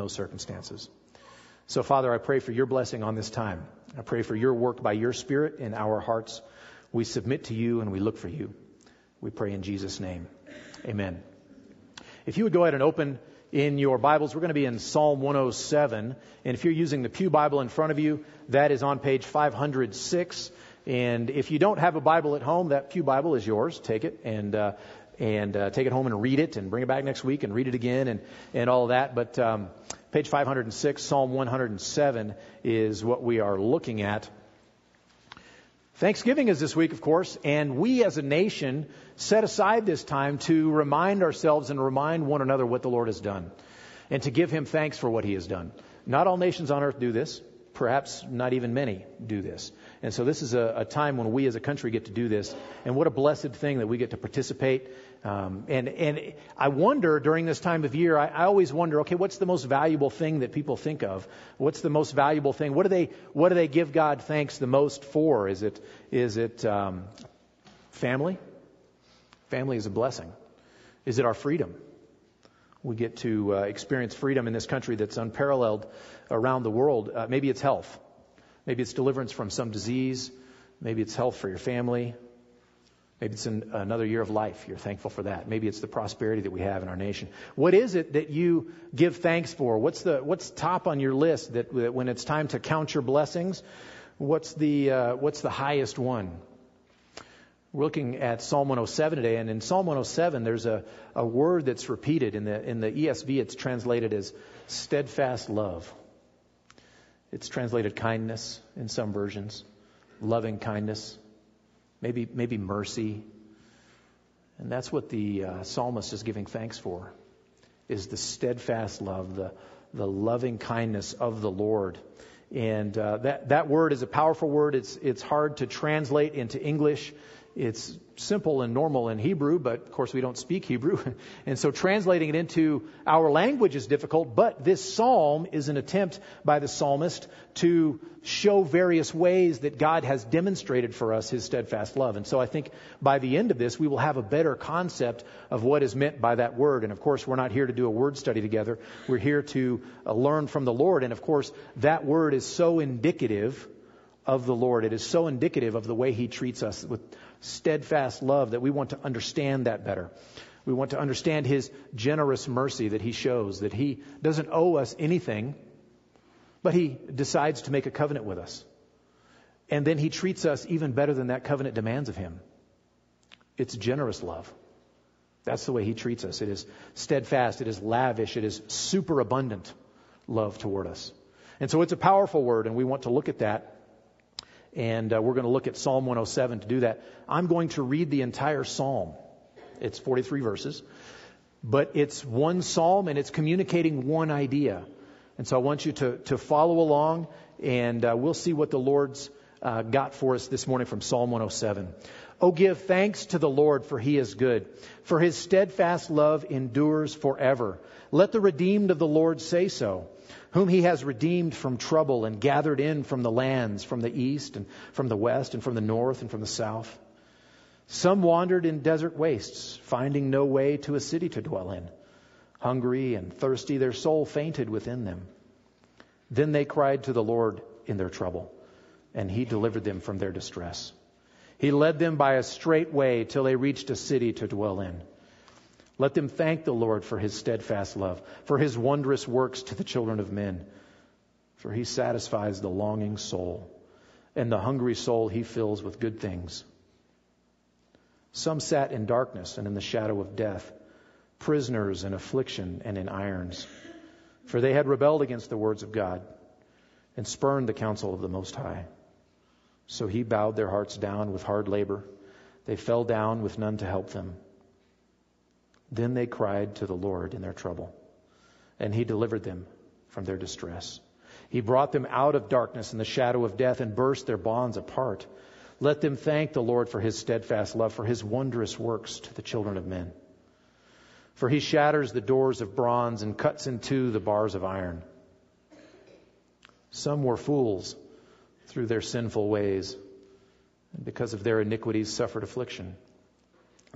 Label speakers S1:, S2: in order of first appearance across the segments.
S1: those circumstances. So, Father, I pray for your blessing on this time. I pray for your work by your Spirit in our hearts. We submit to you and we look for you. We pray in Jesus' name. Amen. If you would go ahead and open in your Bibles, we're going to be in Psalm 107. And if you're using the Pew Bible in front of you, that is on page 506. And if you don't have a Bible at home, that Pew Bible is yours. Take it and uh, and uh, take it home and read it, and bring it back next week and read it again, and and all that. But um, page 506, Psalm 107 is what we are looking at. Thanksgiving is this week, of course, and we as a nation set aside this time to remind ourselves and remind one another what the Lord has done, and to give Him thanks for what He has done. Not all nations on earth do this. Perhaps not even many do this. And so this is a, a, time when we as a country get to do this. And what a blessed thing that we get to participate. Um, and, and I wonder during this time of year, I, I always wonder, okay, what's the most valuable thing that people think of? What's the most valuable thing? What do they, what do they give God thanks the most for? Is it, is it um, family? Family is a blessing. Is it our freedom? We get to uh, experience freedom in this country that's unparalleled around the world. Uh, maybe it's health. Maybe it's deliverance from some disease. Maybe it's health for your family. Maybe it's an, another year of life. You're thankful for that. Maybe it's the prosperity that we have in our nation. What is it that you give thanks for? What's the what's top on your list that, that when it's time to count your blessings? What's the uh, what's the highest one? We're looking at Psalm 107 today, and in Psalm 107, there's a, a word that's repeated. In the, in the ESV, it's translated as steadfast love. It's translated kindness in some versions, loving kindness, maybe, maybe mercy. And that's what the uh, psalmist is giving thanks for, is the steadfast love, the, the loving kindness of the Lord. And uh, that, that word is a powerful word. It's, it's hard to translate into English. It's simple and normal in Hebrew, but of course we don't speak Hebrew. And so translating it into our language is difficult, but this psalm is an attempt by the psalmist to show various ways that God has demonstrated for us his steadfast love. And so I think by the end of this, we will have a better concept of what is meant by that word. And of course, we're not here to do a word study together. We're here to uh, learn from the Lord. And of course, that word is so indicative of the Lord. It is so indicative of the way he treats us with steadfast love that we want to understand that better. We want to understand his generous mercy that he shows, that he doesn't owe us anything, but he decides to make a covenant with us. And then he treats us even better than that covenant demands of him. It's generous love. That's the way he treats us. It is steadfast, it is lavish, it is superabundant love toward us. And so it's a powerful word, and we want to look at that and uh, we're going to look at Psalm 107 to do that. I'm going to read the entire psalm. It's 43 verses, but it's one psalm and it's communicating one idea. And so I want you to, to follow along, and uh, we'll see what the Lord's uh, got for us this morning from Psalm 107. Oh, give thanks to the Lord, for he is good, for his steadfast love endures forever. Let the redeemed of the Lord say so whom he has redeemed from trouble and gathered in from the lands, from the east and from the west and from the north and from the south. Some wandered in desert wastes, finding no way to a city to dwell in. Hungry and thirsty, their soul fainted within them. Then they cried to the Lord in their trouble, and he delivered them from their distress. He led them by a straight way till they reached a city to dwell in. Let them thank the Lord for his steadfast love, for his wondrous works to the children of men. For he satisfies the longing soul, and the hungry soul he fills with good things. Some sat in darkness and in the shadow of death, prisoners in affliction and in irons, for they had rebelled against the words of God and spurned the counsel of the Most High. So he bowed their hearts down with hard labor. They fell down with none to help them. Then they cried to the Lord in their trouble, and he delivered them from their distress. He brought them out of darkness and the shadow of death and burst their bonds apart. Let them thank the Lord for his steadfast love, for his wondrous works to the children of men. For he shatters the doors of bronze and cuts in two the bars of iron. Some were fools through their sinful ways, and because of their iniquities suffered affliction.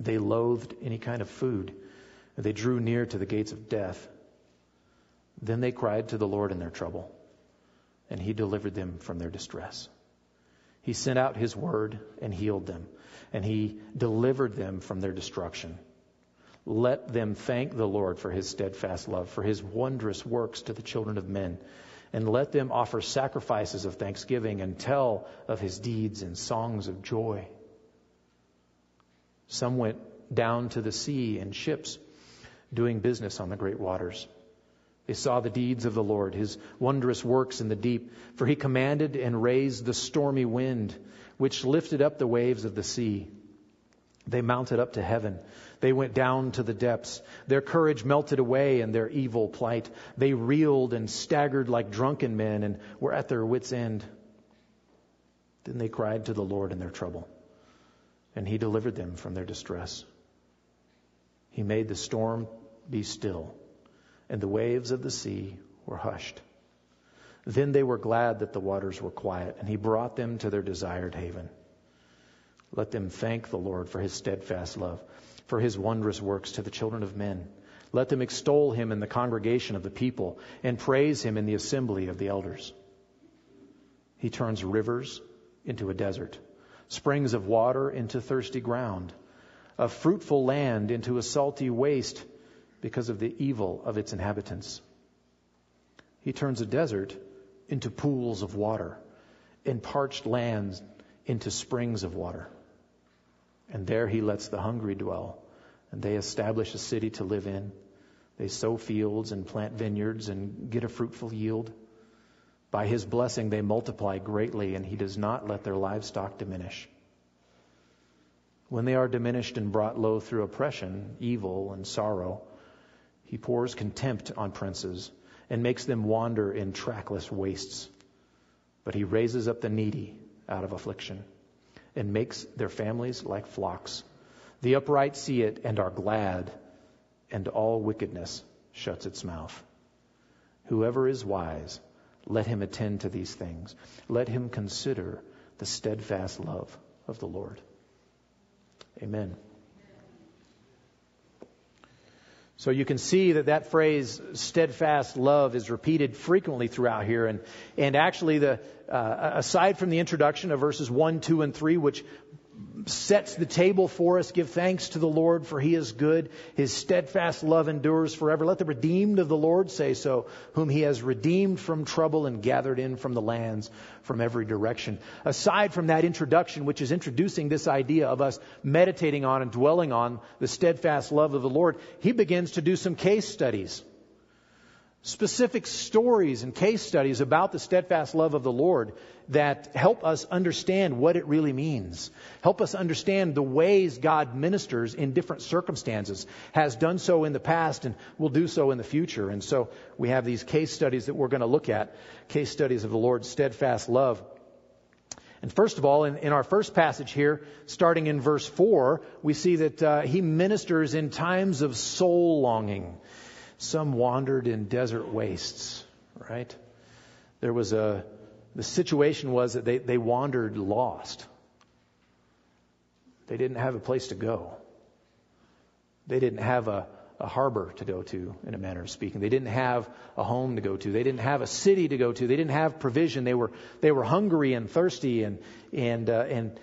S1: They loathed any kind of food they drew near to the gates of death. Then they cried to the Lord in their trouble, and he delivered them from their distress. He sent out his word and healed them, and he delivered them from their destruction. Let them thank the Lord for his steadfast love, for his wondrous works to the children of men. And let them offer sacrifices of thanksgiving and tell of his deeds and songs of joy. Some went down to the sea in ships, doing business on the great waters. They saw the deeds of the Lord, his wondrous works in the deep. For he commanded and raised the stormy wind, which lifted up the waves of the sea. They mounted up to heaven. They went down to the depths. Their courage melted away in their evil plight. They reeled and staggered like drunken men and were at their wits' end. Then they cried to the Lord in their trouble, and he delivered them from their distress. He made the storm be still and the waves of the sea were hushed. Then they were glad that the waters were quiet, and he brought them to their desired haven. Let them thank the Lord for his steadfast love, for his wondrous works to the children of men. Let them extol him in the congregation of the people, and praise him in the assembly of the elders. He turns rivers into a desert, springs of water into thirsty ground, a fruitful land into a salty waste because of the evil of its inhabitants. He turns a desert into pools of water and parched lands into springs of water. And there he lets the hungry dwell, and they establish a city to live in. They sow fields and plant vineyards and get a fruitful yield. By his blessing, they multiply greatly, and he does not let their livestock diminish. When they are diminished and brought low through oppression, evil, and sorrow, he pours contempt on princes and makes them wander in trackless wastes. But he raises up the needy out of affliction and makes their families like flocks. The upright see it and are glad, and all wickedness shuts its mouth. Whoever is wise, let him attend to these things. Let him consider the steadfast love of the Lord. Amen. So you can see that that phrase, steadfast love, is repeated frequently throughout here. And, and actually, the, uh, aside from the introduction of verses 1, 2, and 3, which sets the table for us. Give thanks to the Lord, for he is good. His steadfast love endures forever. Let the redeemed of the Lord say so, whom he has redeemed from trouble and gathered in from the lands from every direction. Aside from that introduction, which is introducing this idea of us meditating on and dwelling on the steadfast love of the Lord, he begins to do some case studies specific stories and case studies about the steadfast love of the Lord that help us understand what it really means. Help us understand the ways God ministers in different circumstances, has done so in the past and will do so in the future. And so we have these case studies that we're going to look at, case studies of the Lord's steadfast love. And first of all, in, in, our first passage here, starting in verse 4, we see that uh, he ministers in times of soul longing. Some wandered in desert wastes, right? There was a, the situation was that they, they wandered lost. They didn't have a place to go. They didn't have a, a harbor to go to, in a manner of speaking. They didn't have a home to go to. They didn't have a city to go to. They didn't have provision. They were they were hungry and thirsty and and uh, and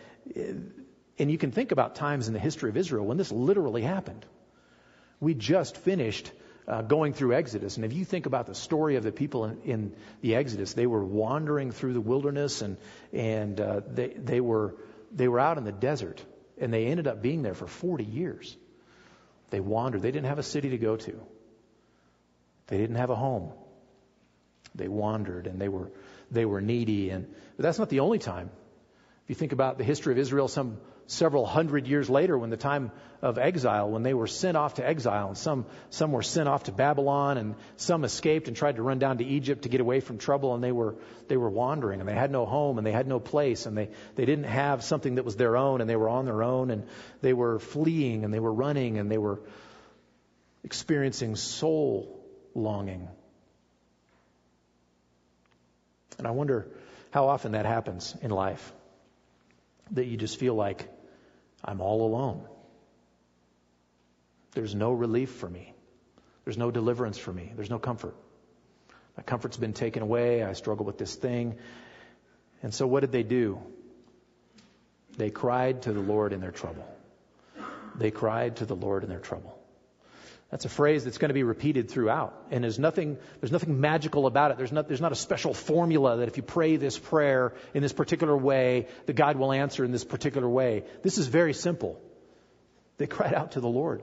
S1: and you can think about times in the history of Israel when this literally happened. We just finished uh, going through Exodus. And if you think about the story of the people in, in the Exodus, they were wandering through the wilderness and, and uh, they, they, were, they were out in the desert. And they ended up being there for 40 years. They wandered. They didn't have a city to go to, they didn't have a home. They wandered and they were, they were needy. And, but that's not the only time. If you think about the history of Israel, some several hundred years later when the time of exile, when they were sent off to exile, and some, some were sent off to Babylon, and some escaped and tried to run down to Egypt to get away from trouble, and they were, they were wandering, and they had no home, and they had no place, and they, they didn't have something that was their own, and they were on their own, and they were fleeing, and they were running, and they were experiencing soul longing. And I wonder how often that happens in life that you just feel like I'm all alone. There's no relief for me. There's no deliverance for me. There's no comfort. My comfort's been taken away. I struggle with this thing. And so what did they do? They cried to the Lord in their trouble. They cried to the Lord in their trouble. That's a phrase that's going to be repeated throughout. And there's nothing, there's nothing magical about it. There's not, there's not a special formula that if you pray this prayer in this particular way, that God will answer in this particular way. This is very simple. They cried out to the Lord.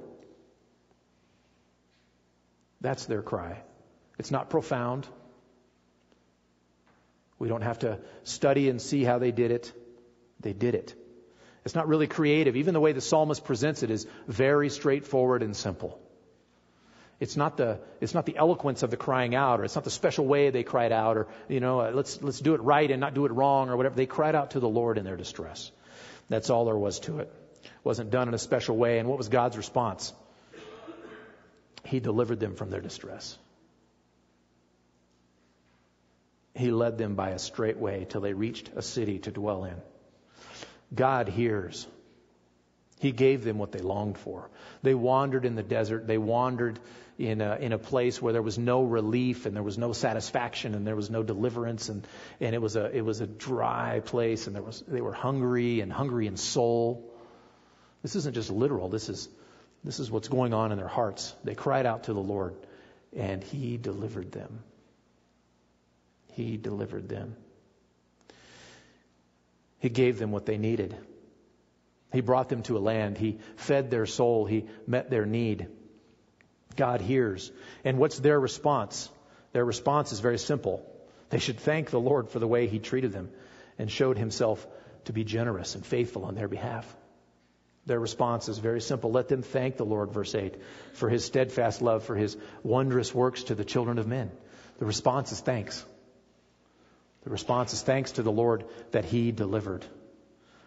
S1: That's their cry. It's not profound. We don't have to study and see how they did it. They did it. It's not really creative. Even the way the psalmist presents it is very straightforward and simple. It's not the it's not the eloquence of the crying out, or it's not the special way they cried out, or you know, uh, let's let's do it right and not do it wrong, or whatever. They cried out to the Lord in their distress. That's all there was to it. it wasn't done in a special way. And what was God's response? He delivered them from their distress. He led them by a straight way till they reached a city to dwell in. God hears. He gave them what they longed for. They wandered in the desert. They wandered in a, in a place where there was no relief and there was no satisfaction and there was no deliverance and, and it was a it was a dry place and there was they were hungry and hungry in soul. This isn't just literal. This is this is what's going on in their hearts. They cried out to the Lord and he delivered them. He delivered them. He gave them what they needed. He brought them to a land. He fed their soul. He met their need. God hears. And what's their response? Their response is very simple. They should thank the Lord for the way He treated them and showed Himself to be generous and faithful on their behalf. Their response is very simple. Let them thank the Lord, verse 8, for His steadfast love, for His wondrous works to the children of men. The response is thanks. The response is thanks to the Lord that He delivered.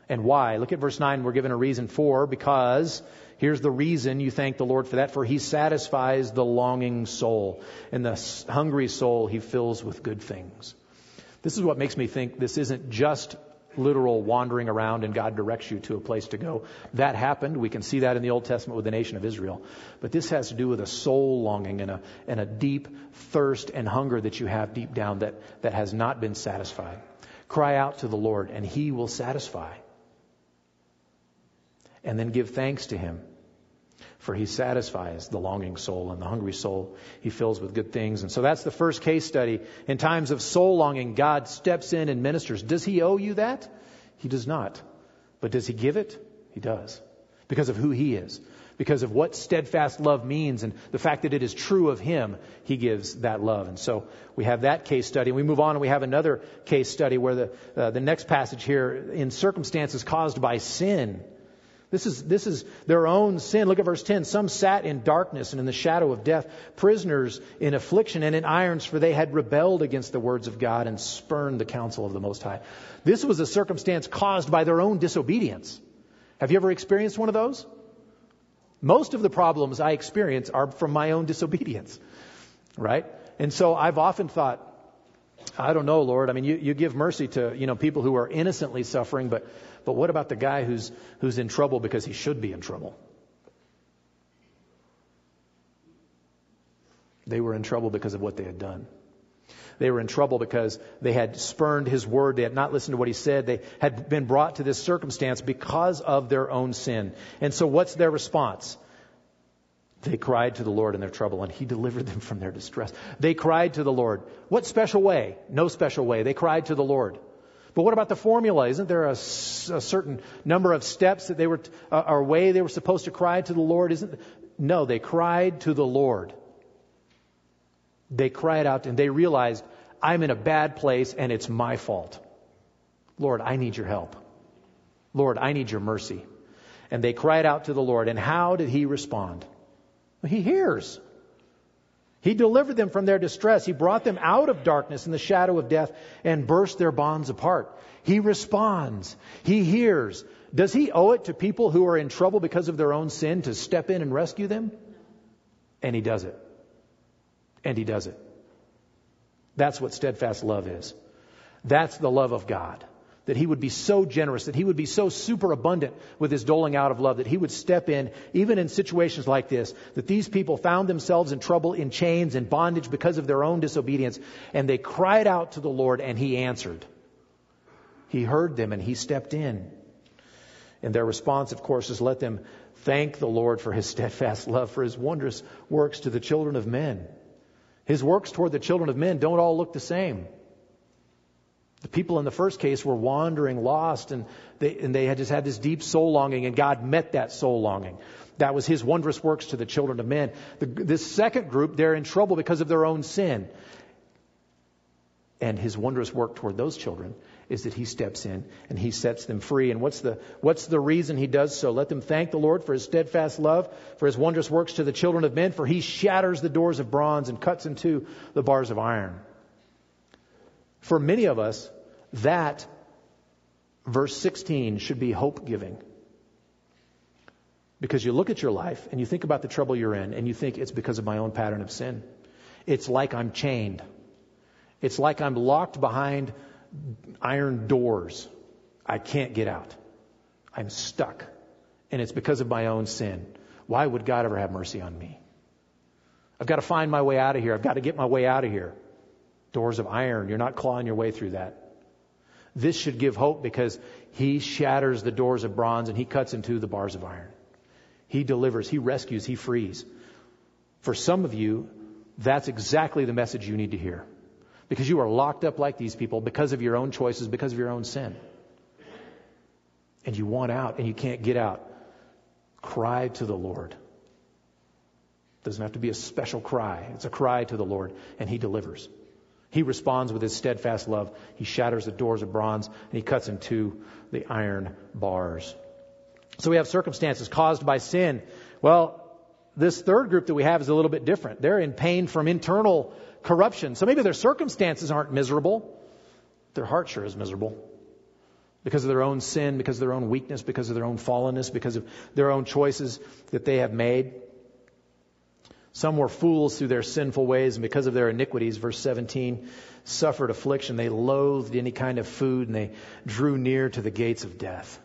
S1: And why? Look at verse 9. We're given a reason for, because here's the reason you thank the Lord for that. For He satisfies the longing soul, and the hungry soul He fills with good things. This is what makes me think this isn't just literal wandering around and God directs you to a place to go. That happened. We can see that in the Old Testament with the nation of Israel. But this has to do with a soul longing and a, and a deep thirst and hunger that you have deep down that, that has not been satisfied. Cry out to the Lord and He will satisfy. And then give thanks to Him for he satisfies the longing soul and the hungry soul he fills with good things. And so that's the first case study. In times of soul longing, God steps in and ministers. Does he owe you that? He does not. But does he give it? He does. Because of who he is. Because of what steadfast love means and the fact that it is true of him, he gives that love. And so we have that case study. And we move on and we have another case study where the, uh, the next passage here, in circumstances caused by sin, this is, this is their own sin. Look at verse 10. Some sat in darkness and in the shadow of death, prisoners in affliction and in irons, for they had rebelled against the words of God and spurned the counsel of the Most High. This was a circumstance caused by their own disobedience. Have you ever experienced one of those? Most of the problems I experience are from my own disobedience, right? And so I've often thought, I don't know, Lord. I mean, you, you give mercy to, you know, people who are innocently suffering, but but what about the guy who's, who's in trouble because he should be in trouble? They were in trouble because of what they had done. They were in trouble because they had spurned his word. They had not listened to what he said. They had been brought to this circumstance because of their own sin. And so what's their response? They cried to the Lord in their trouble, and He delivered them from their distress. They cried to the Lord. What special way? No special way. They cried to the Lord. But what about the formula? Isn't there a, a certain number of steps that they were, uh, or way they were supposed to cry to the Lord? Isn't no? They cried to the Lord. They cried out and they realized, I'm in a bad place and it's my fault. Lord, I need your help. Lord, I need your mercy. And they cried out to the Lord. And how did he respond? He hears. He delivered them from their distress. He brought them out of darkness and the shadow of death and burst their bonds apart. He responds. He hears. Does he owe it to people who are in trouble because of their own sin to step in and rescue them? And he does it. And he does it. That's what steadfast love is. That's the love of God. That he would be so generous, that he would be so super abundant with his doling out of love, that he would step in, even in situations like this, that these people found themselves in trouble, in chains, in bondage because of their own disobedience, and they cried out to the Lord, and he answered. He heard them, and he stepped in. And their response, of course, is let them thank the Lord for his steadfast love, for his wondrous works to the children of men. His works toward the children of men don't all look the same. The people in the first case were wandering, lost, and they, and they had just had this deep soul longing, and God met that soul longing. That was His wondrous works to the children of men. The, this second group, they're in trouble because of their own sin. And His wondrous work toward those children is that He steps in and He sets them free. And what's the, what's the reason He does so? Let them thank the Lord for His steadfast love, for His wondrous works to the children of men, for He shatters the doors of bronze and cuts in two the bars of iron. For many of us, that, verse 16, should be hope giving. Because you look at your life and you think about the trouble you're in and you think it's because of my own pattern of sin. It's like I'm chained. It's like I'm locked behind iron doors. I can't get out. I'm stuck. And it's because of my own sin. Why would God ever have mercy on me? I've got to find my way out of here. I've got to get my way out of here doors of iron. You're not clawing your way through that. This should give hope because he shatters the doors of bronze and he cuts into the bars of iron. He delivers, he rescues, he frees. For some of you, that's exactly the message you need to hear. Because you are locked up like these people because of your own choices, because of your own sin. And you want out and you can't get out. Cry to the Lord. Doesn't have to be a special cry. It's a cry to the Lord and he delivers. He responds with his steadfast love. He shatters the doors of bronze and he cuts into the iron bars. So we have circumstances caused by sin. Well, this third group that we have is a little bit different. They're in pain from internal corruption. So maybe their circumstances aren't miserable. Their heart sure is miserable. Because of their own sin, because of their own weakness, because of their own fallenness, because of their own choices that they have made. Some were fools through their sinful ways, and because of their iniquities, verse 17, suffered affliction. They loathed any kind of food, and they drew near to the gates of death.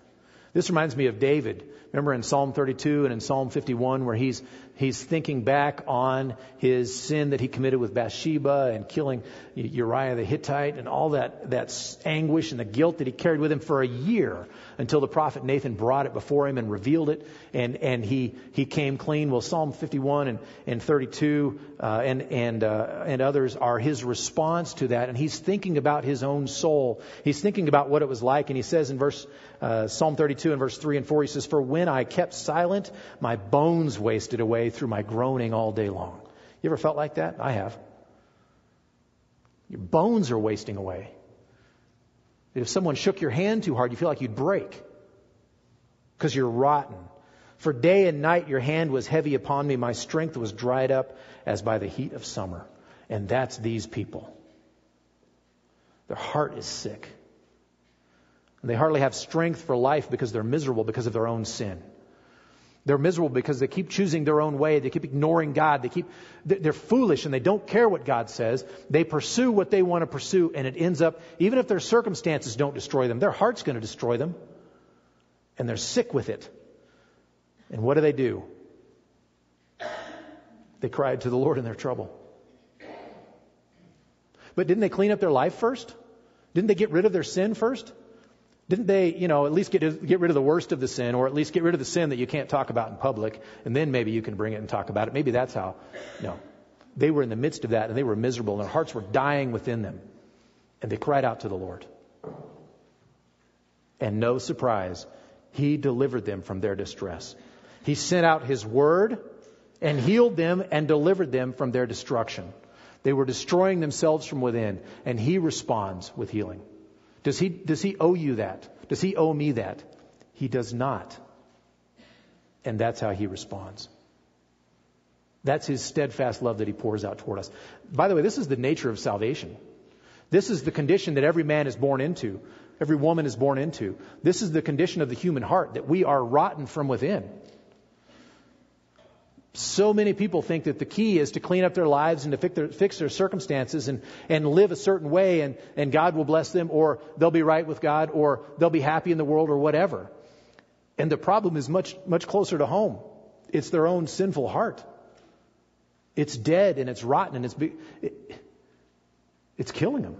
S1: This reminds me of David. Remember in Psalm 32 and in Psalm 51 where he's he's thinking back on his sin that he committed with Bathsheba and killing Uriah the Hittite and all that that anguish and the guilt that he carried with him for a year until the prophet Nathan brought it before him and revealed it and and he he came clean. Well, Psalm 51 and and 32 uh, and and uh, and others are his response to that and he's thinking about his own soul. He's thinking about what it was like and he says in verse uh, Psalm 32 and verse 3 and 4 he says for when I kept silent my bones wasted away through my groaning all day long. You ever felt like that? I have. Your bones are wasting away. If someone shook your hand too hard, you feel like you'd break because you're rotten. For day and night your hand was heavy upon me. My strength was dried up as by the heat of summer. And that's these people. Their heart is sick. And they hardly have strength for life because they're miserable because of their own sin. They're miserable because they keep choosing their own way. They keep ignoring God. They keep, they're foolish and they don't care what God says. They pursue what they want to pursue and it ends up, even if their circumstances don't destroy them, their heart's going to destroy them. And they're sick with it. And what do they do? They cried to the Lord in their trouble. But didn't they clean up their life first? Didn't they get rid of their sin first? Didn't they, you know, at least get, get rid of the worst of the sin, or at least get rid of the sin that you can't talk about in public, and then maybe you can bring it and talk about it? Maybe that's how. No. They were in the midst of that, and they were miserable, and their hearts were dying within them. And they cried out to the Lord. And no surprise, He delivered them from their distress. He sent out His word and healed them and delivered them from their destruction. They were destroying themselves from within, and He responds with healing. Does he, does he owe you that? Does he owe me that? He does not. And that's how he responds. That's his steadfast love that he pours out toward us. By the way, this is the nature of salvation. This is the condition that every man is born into, every woman is born into. This is the condition of the human heart, that we are rotten from within. So many people think that the key is to clean up their lives and to fix their, fix their circumstances and, and live a certain way, and, and God will bless them, or they'll be right with God, or they'll be happy in the world, or whatever. And the problem is much, much closer to home. It's their own sinful heart. It's dead and it's rotten and it's, it, it's killing them.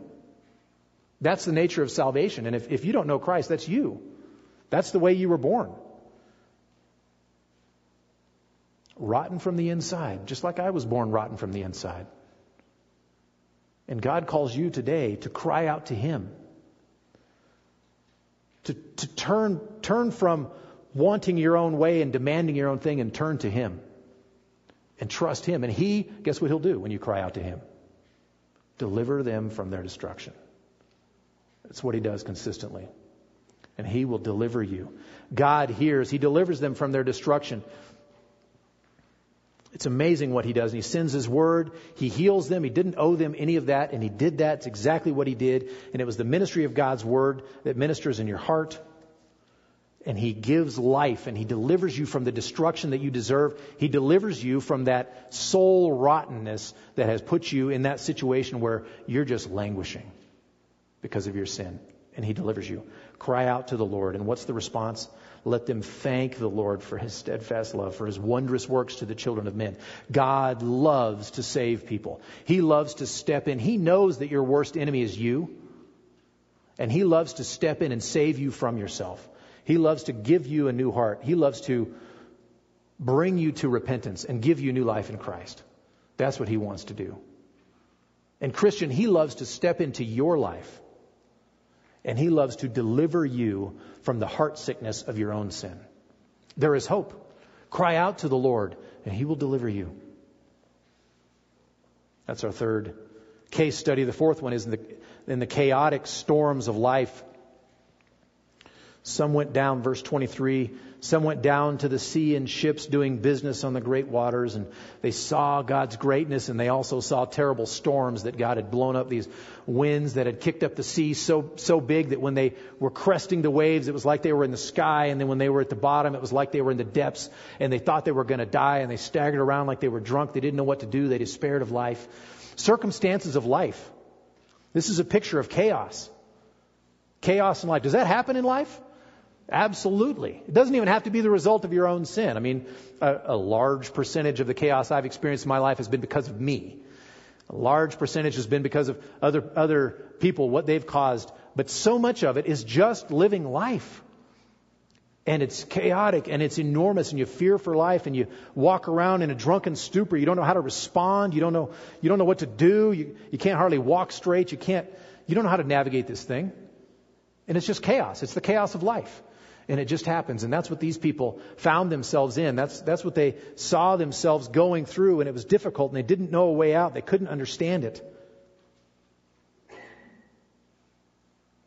S1: That's the nature of salvation. And if, if you don't know Christ, that's you. That's the way you were born. Rotten from the inside, just like I was born rotten from the inside. And God calls you today to cry out to Him, to, to turn, turn from wanting your own way and demanding your own thing and turn to Him and trust Him. And He, guess what He'll do when you cry out to Him? Deliver them from their destruction. That's what He does consistently. And He will deliver you. God hears, He delivers them from their destruction. It's amazing what he does. And he sends his word. He heals them. He didn't owe them any of that. And he did that. It's exactly what he did. And it was the ministry of God's word that ministers in your heart. And he gives life and he delivers you from the destruction that you deserve. He delivers you from that soul rottenness that has put you in that situation where you're just languishing because of your sin. And he delivers you. Cry out to the Lord. And what's the response? Let them thank the Lord for his steadfast love, for his wondrous works to the children of men. God loves to save people. He loves to step in. He knows that your worst enemy is you. And he loves to step in and save you from yourself. He loves to give you a new heart. He loves to bring you to repentance and give you new life in Christ. That's what he wants to do. And Christian, he loves to step into your life and He loves to deliver you from the heart sickness of your own sin. There is hope. Cry out to the Lord, and He will deliver you. That's our third case study. The fourth one is in the, in the chaotic storms of life. Some went down, verse 23, some went down to the sea in ships doing business on the great waters, and they saw God's greatness, and they also saw terrible storms that God had blown up, these winds that had kicked up the sea so, so big that when they were cresting the waves, it was like they were in the sky, and then when they were at the bottom, it was like they were in the depths, and they thought they were going to die, and they staggered around like they were drunk. They didn't know what to do. They despaired of life. Circumstances of life. This is a picture of chaos. Chaos in life. Does that happen in life? Absolutely. It doesn't even have to be the result of your own sin. I mean, a, a, large percentage of the chaos I've experienced in my life has been because of me. A large percentage has been because of other, other people, what they've caused. But so much of it is just living life. And it's chaotic and it's enormous and you fear for life and you walk around in a drunken stupor. You don't know how to respond. You don't know, you don't know what to do. You, you can't hardly walk straight. You can't, you don't know how to navigate this thing. And it's just chaos. It's the chaos of life and it just happens. And that's what these people found themselves in. That's, that's what they saw themselves going through, and it was difficult, and they didn't know a way out. They couldn't understand it.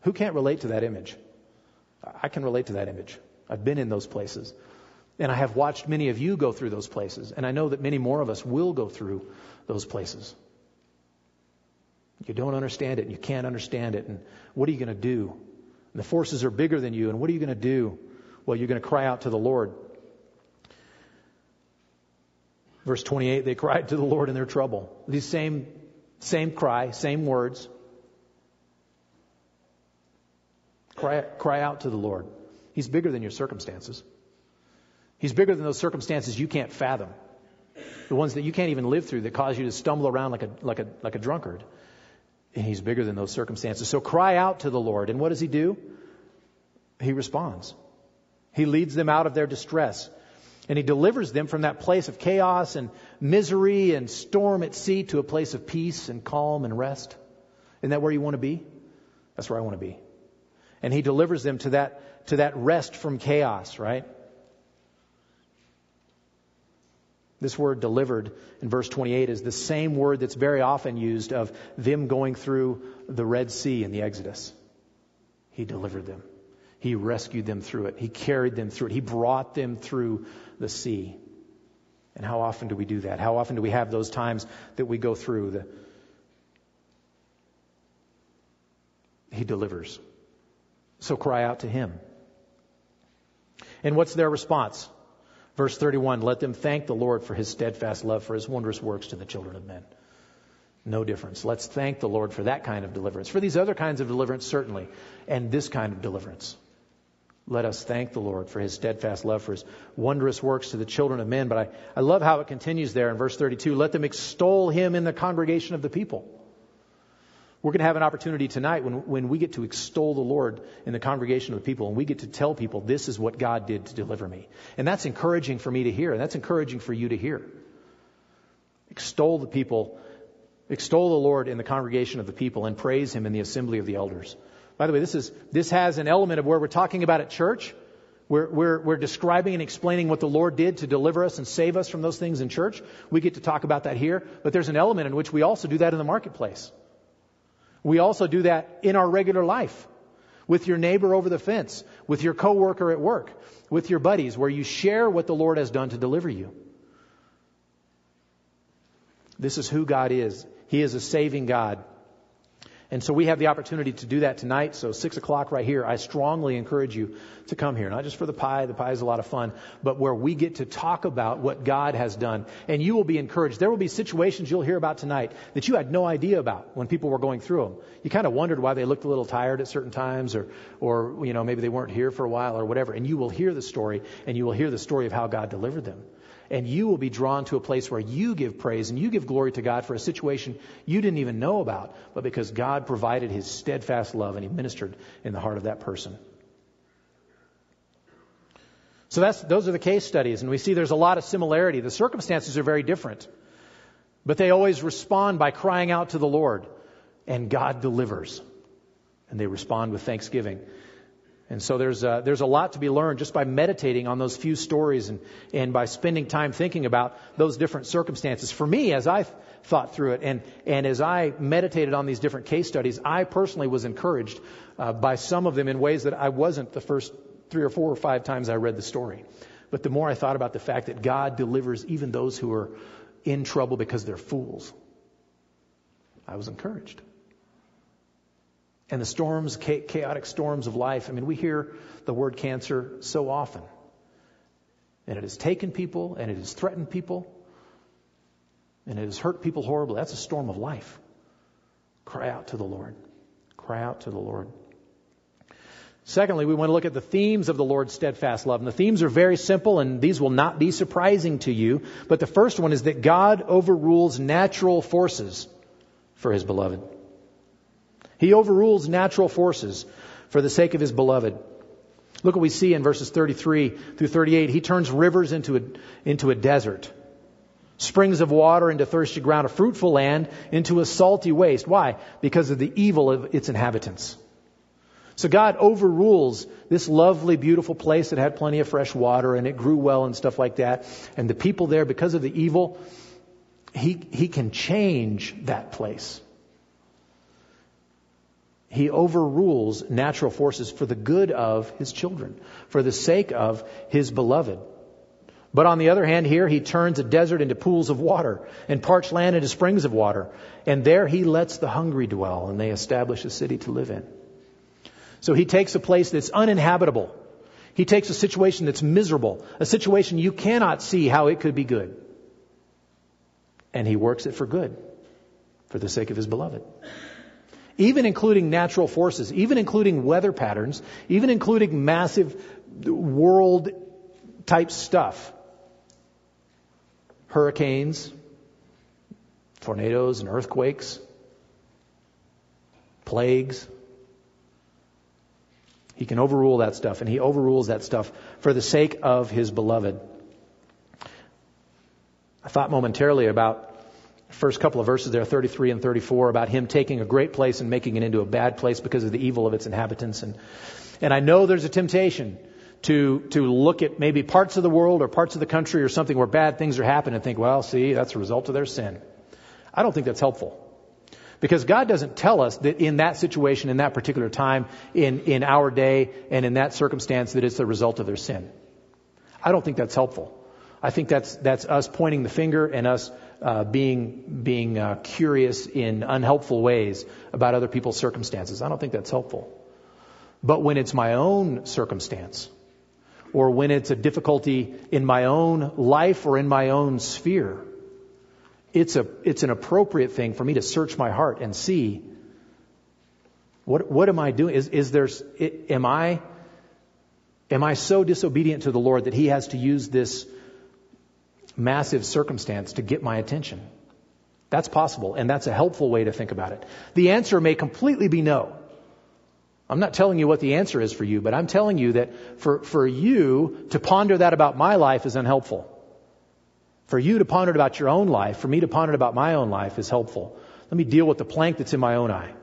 S1: Who can't relate to that image? I can relate to that image. I've been in those places. And I have watched many of you go through those places. And I know that many more of us will go through those places. You don't understand it, and you can't understand it. And what are you going to do? The forces are bigger than you. And what are you going to do? Well, you're going to cry out to the Lord. Verse 28, they cried to the Lord in their trouble. These same, same cry, same words. Cry, cry out to the Lord. He's bigger than your circumstances. He's bigger than those circumstances you can't fathom. The ones that you can't even live through that cause you to stumble around like a, like a, like a drunkard. And he's bigger than those circumstances. So cry out to the Lord. And what does he do? He responds. He leads them out of their distress. And he delivers them from that place of chaos and misery and storm at sea to a place of peace and calm and rest. Isn't that where you want to be? That's where I want to be. And he delivers them to that, to that rest from chaos, right? This word delivered in verse 28 is the same word that's very often used of them going through the Red Sea in the Exodus. He delivered them. He rescued them through it. He carried them through it. He brought them through the sea. And how often do we do that? How often do we have those times that we go through the He delivers. So cry out to him. And what's their response? Verse 31 Let them thank the Lord for his steadfast love, for his wondrous works to the children of men. No difference. Let's thank the Lord for that kind of deliverance. For these other kinds of deliverance, certainly, and this kind of deliverance. Let us thank the Lord for his steadfast love, for his wondrous works to the children of men. But I, I love how it continues there in verse 32. Let them extol him in the congregation of the people. We're going to have an opportunity tonight when, when we get to extol the Lord in the congregation of the people and we get to tell people this is what God did to deliver me. And that's encouraging for me to hear, and that's encouraging for you to hear. Extol the people, extol the Lord in the congregation of the people and praise him in the assembly of the elders. By the way, this is this has an element of where we're talking about at church. We're, we're, we're describing and explaining what the Lord did to deliver us and save us from those things in church. We get to talk about that here, but there's an element in which we also do that in the marketplace. We also do that in our regular life with your neighbor over the fence, with your coworker at work, with your buddies, where you share what the Lord has done to deliver you. This is who God is. He is a saving God. And so we have the opportunity to do that tonight. So six o'clock right here, I strongly encourage you to come here. Not just for the pie, the pie is a lot of fun, but where we get to talk about what God has done. And you will be encouraged. There will be situations you'll hear about tonight that you had no idea about when people were going through them. You kind of wondered why they looked a little tired at certain times or, or, you know, maybe they weren't here for a while or whatever. And you will hear the story and you will hear the story of how God delivered them and you will be drawn to a place where you give praise and you give glory to God for a situation you didn't even know about, but because God provided his steadfast love and he ministered in the heart of that person. So that's, those are the case studies, and we see there's a lot of similarity. The circumstances are very different, but they always respond by crying out to the Lord, and God delivers. And they respond with thanksgiving. And so there's a, there's a lot to be learned just by meditating on those few stories and, and by spending time thinking about those different circumstances. For me, as I thought through it and, and as I meditated on these different case studies, I personally was encouraged uh, by some of them in ways that I wasn't the first three or four or five times I read the story. But the more I thought about the fact that God delivers even those who are in trouble because they're fools, I was encouraged and the storms, chaotic storms of life. I mean, we hear the word cancer so often. And it has taken people, and it has threatened people, and it has hurt people horribly. That's a storm of life. Cry out to the Lord. Cry out to the Lord. Secondly, we want to look at the themes of the Lord's steadfast love. And the themes are very simple, and these will not be surprising to you. But the first one is that God overrules natural forces for his beloved. He overrules natural forces for the sake of his beloved. Look what we see in verses 33 through 38. He turns rivers into a, into a desert, springs of water into thirsty ground, a fruitful land into a salty waste. Why? Because of the evil of its inhabitants. So God overrules this lovely, beautiful place that had plenty of fresh water and it grew well and stuff like that. And the people there, because of the evil, He, he can change that place he overrules natural forces for the good of his children, for the sake of his beloved. But on the other hand, here he turns a desert into pools of water and parched land into springs of water. And there he lets the hungry dwell and they establish a city to live in. So he takes a place that's uninhabitable. He takes a situation that's miserable, a situation you cannot see how it could be good. And he works it for good, for the sake of his beloved even including natural forces, even including weather patterns, even including massive world type stuff. Hurricanes, tornadoes and earthquakes, plagues. He can overrule that stuff, and he overrules that stuff for the sake of his beloved. I thought momentarily about first couple of verses there, 33 and 34, about him taking a great place and making it into a bad place because of the evil of its inhabitants. And, and I know there's a temptation to, to look at maybe parts of the world or parts of the country or something where bad things are happening and think, well, see, that's a result of their sin. I don't think that's helpful. Because God doesn't tell us that in that situation, in that particular time, in, in our day, and in that circumstance, that it's the result of their sin. I don't think that's helpful. I think that's, that's us pointing the finger and us uh, being being uh, curious in unhelpful ways about other people's circumstances. I don't think that's helpful. But when it's my own circumstance, or when it's a difficulty in my own life or in my own sphere, it's, a, it's an appropriate thing for me to search my heart and see what, what am I doing? Is, is there, am I, am I so disobedient to the Lord that He has to use this massive circumstance to get my attention? That's possible, and that's a helpful way to think about it. The answer may completely be no. I'm not telling you what the answer is for you, but I'm telling you that for, for you to ponder that about my life is unhelpful. For you to ponder it about your own life, for me to ponder it about my own life is helpful. Let me deal with the plank that's in my own eye.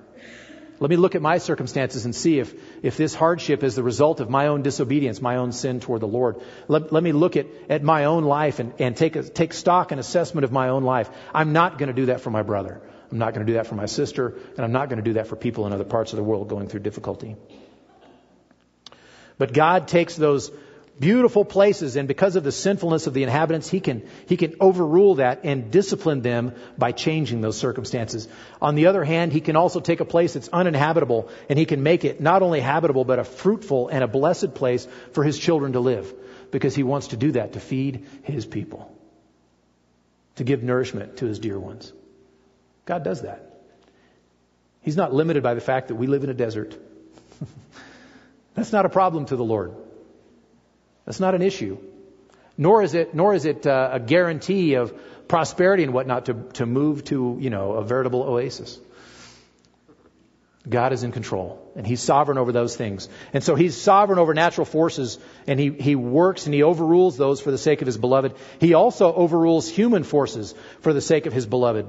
S1: Let me look at my circumstances and see if, if this hardship is the result of my own disobedience, my own sin toward the Lord. Let, let me look at, at my own life and, and take, a, take stock and assessment of my own life. I'm not going to do that for my brother. I'm not going to do that for my sister, and I'm not going to do that for people in other parts of the world going through difficulty. But God takes those beautiful places, and because of the sinfulness of the inhabitants, he can, he can overrule that and discipline them by changing those circumstances. On the other hand, he can also take a place that's uninhabitable, and he can make it not only habitable, but a fruitful and a blessed place for his children to live, because he wants to do that to feed his people, to give nourishment to his dear ones. God does that. He's not limited by the fact that we live in a desert. That's not a problem to the Lord. That's not an issue. Nor is it, nor is it uh, a guarantee of prosperity and whatnot to, to move to, you know, a veritable oasis. God is in control, and He's sovereign over those things. And so He's sovereign over natural forces, and He, he works and He overrules those for the sake of His beloved. He also overrules human forces for the sake of His beloved.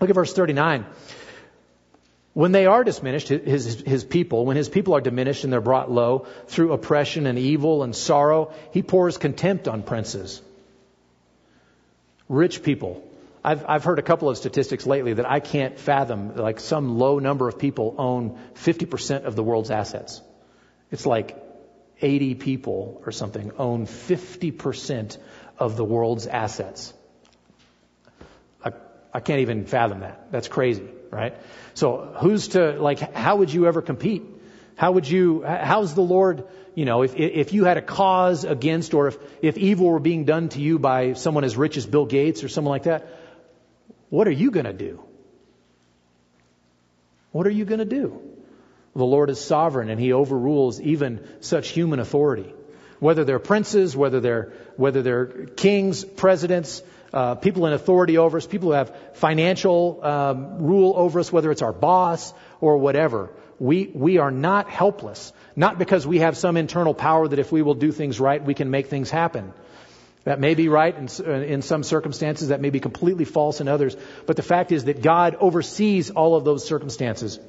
S1: Look at verse 39. When they are diminished, his, his people, when his people are diminished and they're brought low through oppression and evil and sorrow, he pours contempt on princes. Rich people. I've, I've heard a couple of statistics lately that I can't fathom. Like some low number of people own 50% of the world's assets. It's like 80 people or something own 50% of the world's assets. I can't even fathom that. That's crazy, right? So who's to, like, how would you ever compete? How would you, how's the Lord, you know, if, if you had a cause against or if, if evil were being done to you by someone as rich as Bill Gates or someone like that, what are you going to do? What are you going to do? The Lord is sovereign and he overrules even such human authority. Whether they're princes, whether they're, whether they're kings, presidents, uh, people in authority over us, people who have financial um, rule over us, whether it's our boss or whatever. We, we are not helpless. Not because we have some internal power that if we will do things right, we can make things happen. That may be right in, uh, in some circumstances, that may be completely false in others. But the fact is that God oversees all of those circumstances.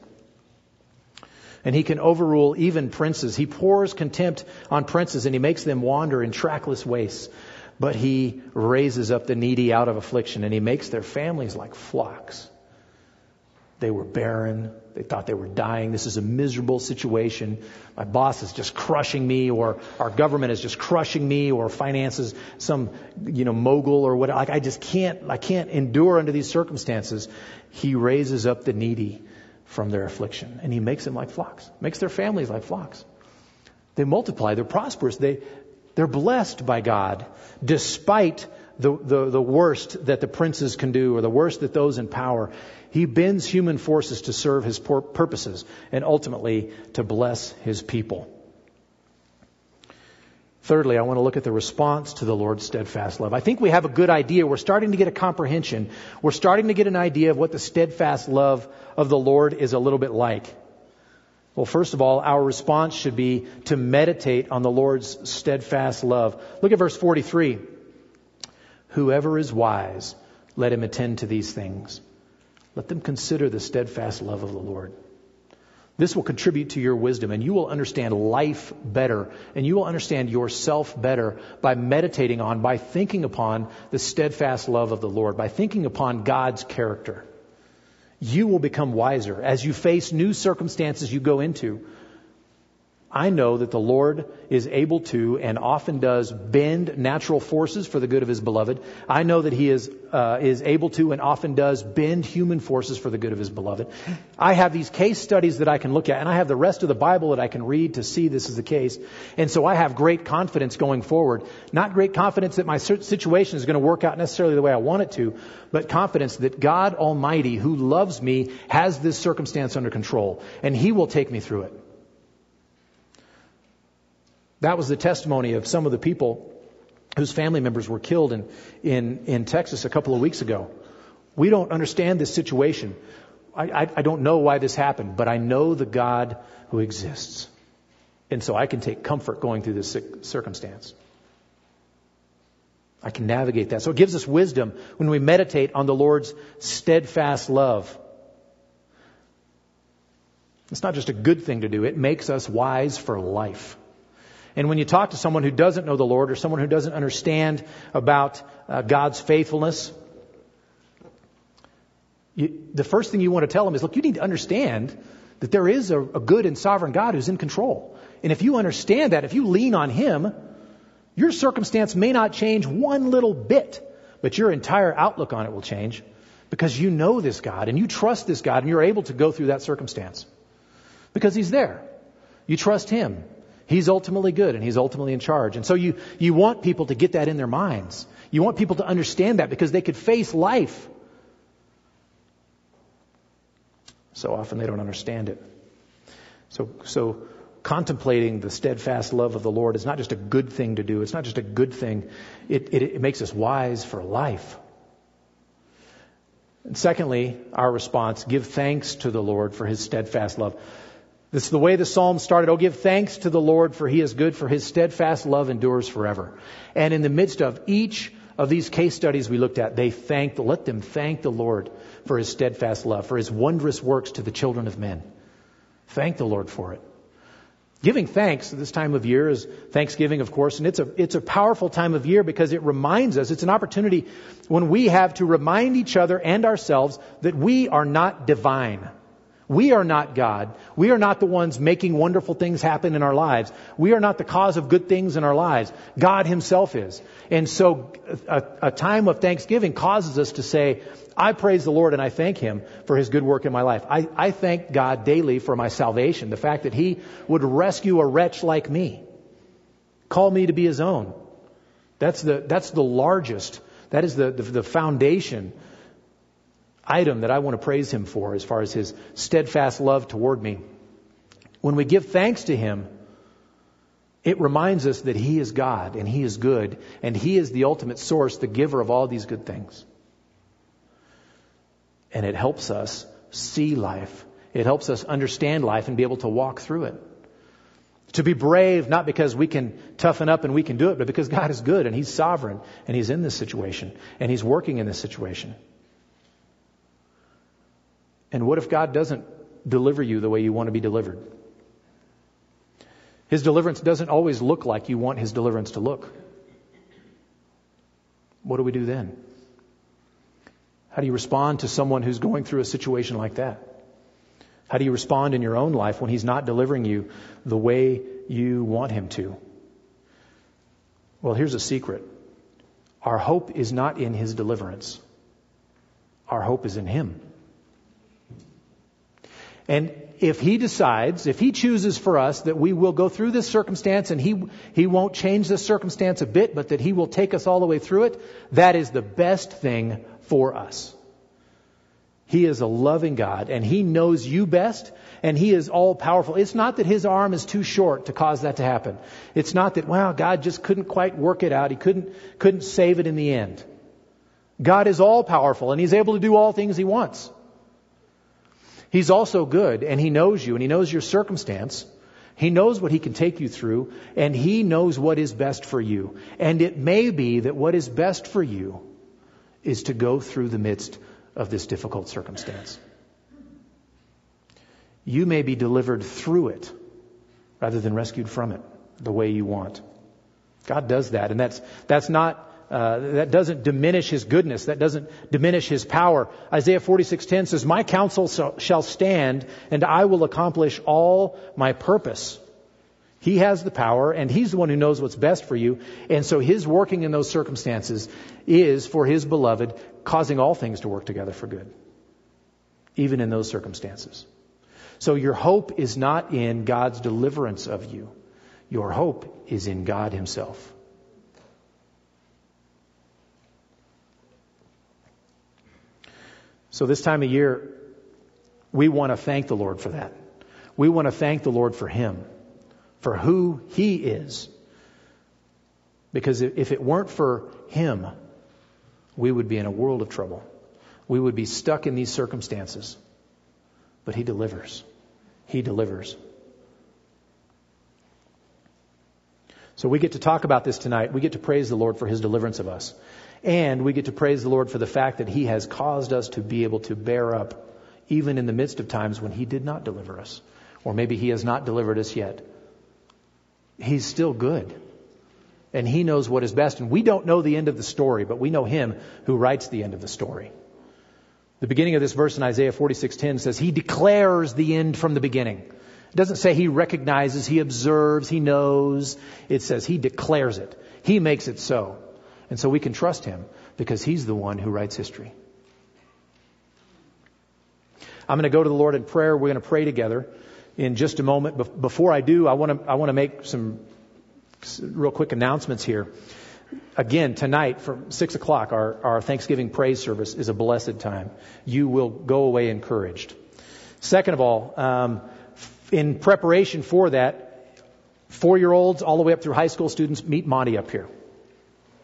S1: And he can overrule even princes. He pours contempt on princes and he makes them wander in trackless wastes but he raises up the needy out of affliction and he makes their families like flocks. They were barren. They thought they were dying. This is a miserable situation. My boss is just crushing me, or our government is just crushing me, or finances, some, you know, mogul or what. Like, I just can't, I can't endure under these circumstances. He raises up the needy from their affliction, and he makes them like flocks, makes their families like flocks. They multiply, they're prosperous, they, they're blessed by God despite the, the, the worst that the princes can do or the worst that those in power. He bends human forces to serve his purposes and ultimately to bless his people. Thirdly, I want to look at the response to the Lord's steadfast love. I think we have a good idea. We're starting to get a comprehension. We're starting to get an idea of what the steadfast love of the Lord is a little bit like. Well, first of all, our response should be to meditate on the Lord's steadfast love. Look at verse 43. Whoever is wise, let him attend to these things. Let them consider the steadfast love of the Lord. This will contribute to your wisdom, and you will understand life better, and you will understand yourself better by meditating on, by thinking upon the steadfast love of the Lord, by thinking upon God's character you will become wiser as you face new circumstances you go into. I know that the Lord is able to and often does bend natural forces for the good of His beloved. I know that He is, uh, is able to and often does bend human forces for the good of His beloved. I have these case studies that I can look at, and I have the rest of the Bible that I can read to see this is the case. And so I have great confidence going forward. Not great confidence that my situation is going to work out necessarily the way I want it to, but confidence that God Almighty, who loves me, has this circumstance under control, and He will take me through it. That was the testimony of some of the people whose family members were killed in, in, in Texas a couple of weeks ago. We don't understand this situation. I, I, I don't know why this happened, but I know the God who exists. And so I can take comfort going through this circumstance. I can navigate that. So it gives us wisdom when we meditate on the Lord's steadfast love. It's not just a good thing to do, it makes us wise for life. And when you talk to someone who doesn't know the Lord or someone who doesn't understand about uh, God's faithfulness, you, the first thing you want to tell them is, look, you need to understand that there is a, a good and sovereign God who's in control. And if you understand that, if you lean on Him, your circumstance may not change one little bit, but your entire outlook on it will change because you know this God and you trust this God and you're able to go through that circumstance because He's there. You trust Him. He's ultimately good and He's ultimately in charge. And so you, you want people to get that in their minds. You want people to understand that because they could face life. So often they don't understand it. So, so contemplating the steadfast love of the Lord is not just a good thing to do. It's not just a good thing. It, it, it makes us wise for life. And secondly, our response, give thanks to the Lord for his steadfast love. This is the way the psalm started. Oh, give thanks to the Lord for he is good, for his steadfast love endures forever. And in the midst of each of these case studies we looked at, they thanked, let them thank the Lord for his steadfast love, for his wondrous works to the children of men. Thank the Lord for it. Giving thanks this time of year is Thanksgiving, of course, and it's a, it's a powerful time of year because it reminds us, it's an opportunity when we have to remind each other and ourselves that we are not divine. We are not God. We are not the ones making wonderful things happen in our lives. We are not the cause of good things in our lives. God Himself is. And so a, a, time of thanksgiving causes us to say, I praise the Lord and I thank Him for His good work in my life. I, I thank God daily for my salvation, the fact that He would rescue a wretch like me, call me to be His own. That's the, that's the largest, that is the, the, the foundation item that I want to praise him for as far as his steadfast love toward me. When we give thanks to him, it reminds us that he is God and he is good and he is the ultimate source, the giver of all these good things. And it helps us see life. It helps us understand life and be able to walk through it. To be brave, not because we can toughen up and we can do it, but because God is good and He's sovereign and He's in this situation and He's working in this situation. And what if God doesn't deliver you the way you want to be delivered? His deliverance doesn't always look like you want His deliverance to look. What do we do then? How do you respond to someone who's going through a situation like that? How do you respond in your own life when He's not delivering you the way you want Him to? Well, here's a secret. Our hope is not in His deliverance. Our hope is in Him. And if he decides, if he chooses for us that we will go through this circumstance and he, he won't change this circumstance a bit, but that he will take us all the way through it, that is the best thing for us. He is a loving God and he knows you best and he is all powerful. It's not that his arm is too short to cause that to happen. It's not that, wow, God just couldn't quite work it out. He couldn't, couldn't save it in the end. God is all powerful and he's able to do all things he wants. He's also good and He knows you and He knows your circumstance. He knows what He can take you through and He knows what is best for you. And it may be that what is best for you is to go through the midst of this difficult circumstance. You may be delivered through it rather than rescued from it the way you want. God does that. And that's, that's not uh, that doesn't diminish his goodness. That doesn't diminish his power. Isaiah 46:10 says, "My counsel shall stand, and I will accomplish all my purpose." He has the power, and He's the one who knows what's best for you. And so His working in those circumstances is for His beloved, causing all things to work together for good, even in those circumstances. So your hope is not in God's deliverance of you. Your hope is in God Himself. So this time of year, we want to thank the Lord for that. We want to thank the Lord for Him, for who He is. Because if it weren't for Him, we would be in a world of trouble. We would be stuck in these circumstances. But He delivers. He delivers. So we get to talk about this tonight. We get to praise the Lord for His deliverance of us. And we get to praise the Lord for the fact that He has caused us to be able to bear up even in the midst of times when He did not deliver us. Or maybe He has not delivered us yet. He's still good. And He knows what is best. And we don't know the end of the story, but we know Him who writes the end of the story. The beginning of this verse in Isaiah 46:10 says, He declares the end from the beginning. It doesn't say He recognizes, He observes, He knows. It says He declares it. He makes it so. And so we can trust Him because He's the one who writes history. I'm going to go to the Lord in prayer. We're going to pray together in just a moment. Before I do, I want to, I want to make some real quick announcements here. Again, tonight from 6 o'clock, our, our Thanksgiving praise service is a blessed time. You will go away encouraged. Second of all, um, in preparation for that, four year olds all the way up through high school students, meet Monty up here.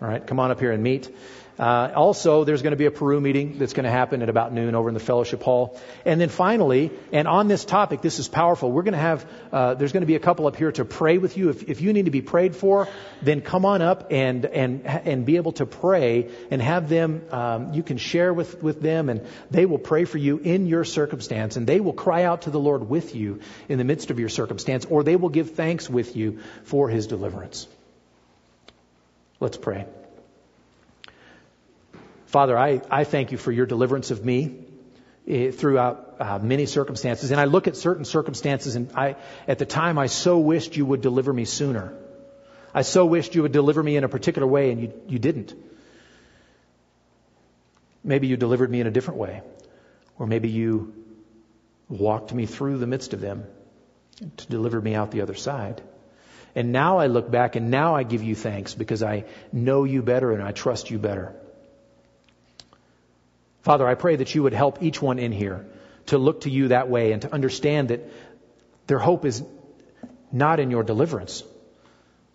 S1: All right, come on up here and meet. Uh, also, there's going to be a Peru meeting that's going to happen at about noon over in the fellowship hall. And then finally, and on this topic, this is powerful. We're going to have, uh, there's going to be a couple up here to pray with you. If, if you need to be prayed for, then come on up and and and be able to pray and have them. Um, you can share with with them, and they will pray for you in your circumstance, and they will cry out to the Lord with you in the midst of your circumstance, or they will give thanks with you for His deliverance. Let's pray. Father, I, I thank you for your deliverance of me eh, throughout uh, many circumstances. And I look at certain circumstances, and I, at the time, I so wished you would deliver me sooner. I so wished you would deliver me in a particular way, and you, you didn't. Maybe you delivered me in a different way, or maybe you walked me through the midst of them to deliver me out the other side. And now I look back and now I give you thanks because I know you better and I trust you better. Father, I pray that you would help each one in here to look to you that way and to understand that their hope is not in your deliverance,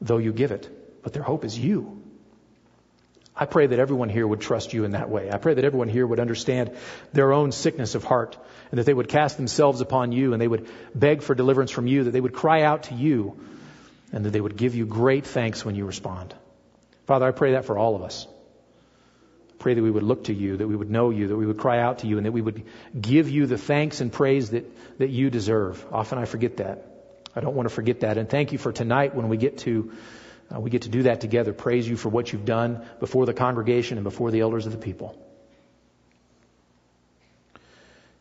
S1: though you give it, but their hope is you. I pray that everyone here would trust you in that way. I pray that everyone here would understand their own sickness of heart and that they would cast themselves upon you and they would beg for deliverance from you, that they would cry out to you and that they would give you great thanks when you respond. Father, I pray that for all of us. Pray that we would look to you, that we would know you, that we would cry out to you, and that we would give you the thanks and praise that, that you deserve. Often I forget that. I don't want to forget that. And thank you for tonight when we get to uh, we get to do that together. Praise you for what you've done before the congregation and before the elders of the people.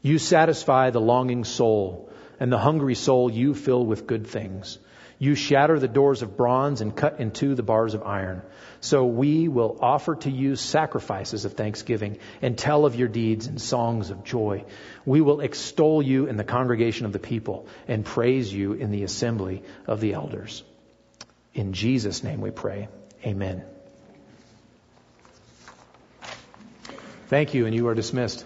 S1: You satisfy the longing soul, and the hungry soul you fill with good things. You shatter the doors of bronze and cut in two the bars of iron. So we will offer to you sacrifices of thanksgiving and tell of your deeds and songs of joy. We will extol you in the congregation of the people and praise you in the assembly of the elders. In Jesus' name we pray. Amen. Thank you, and you are dismissed.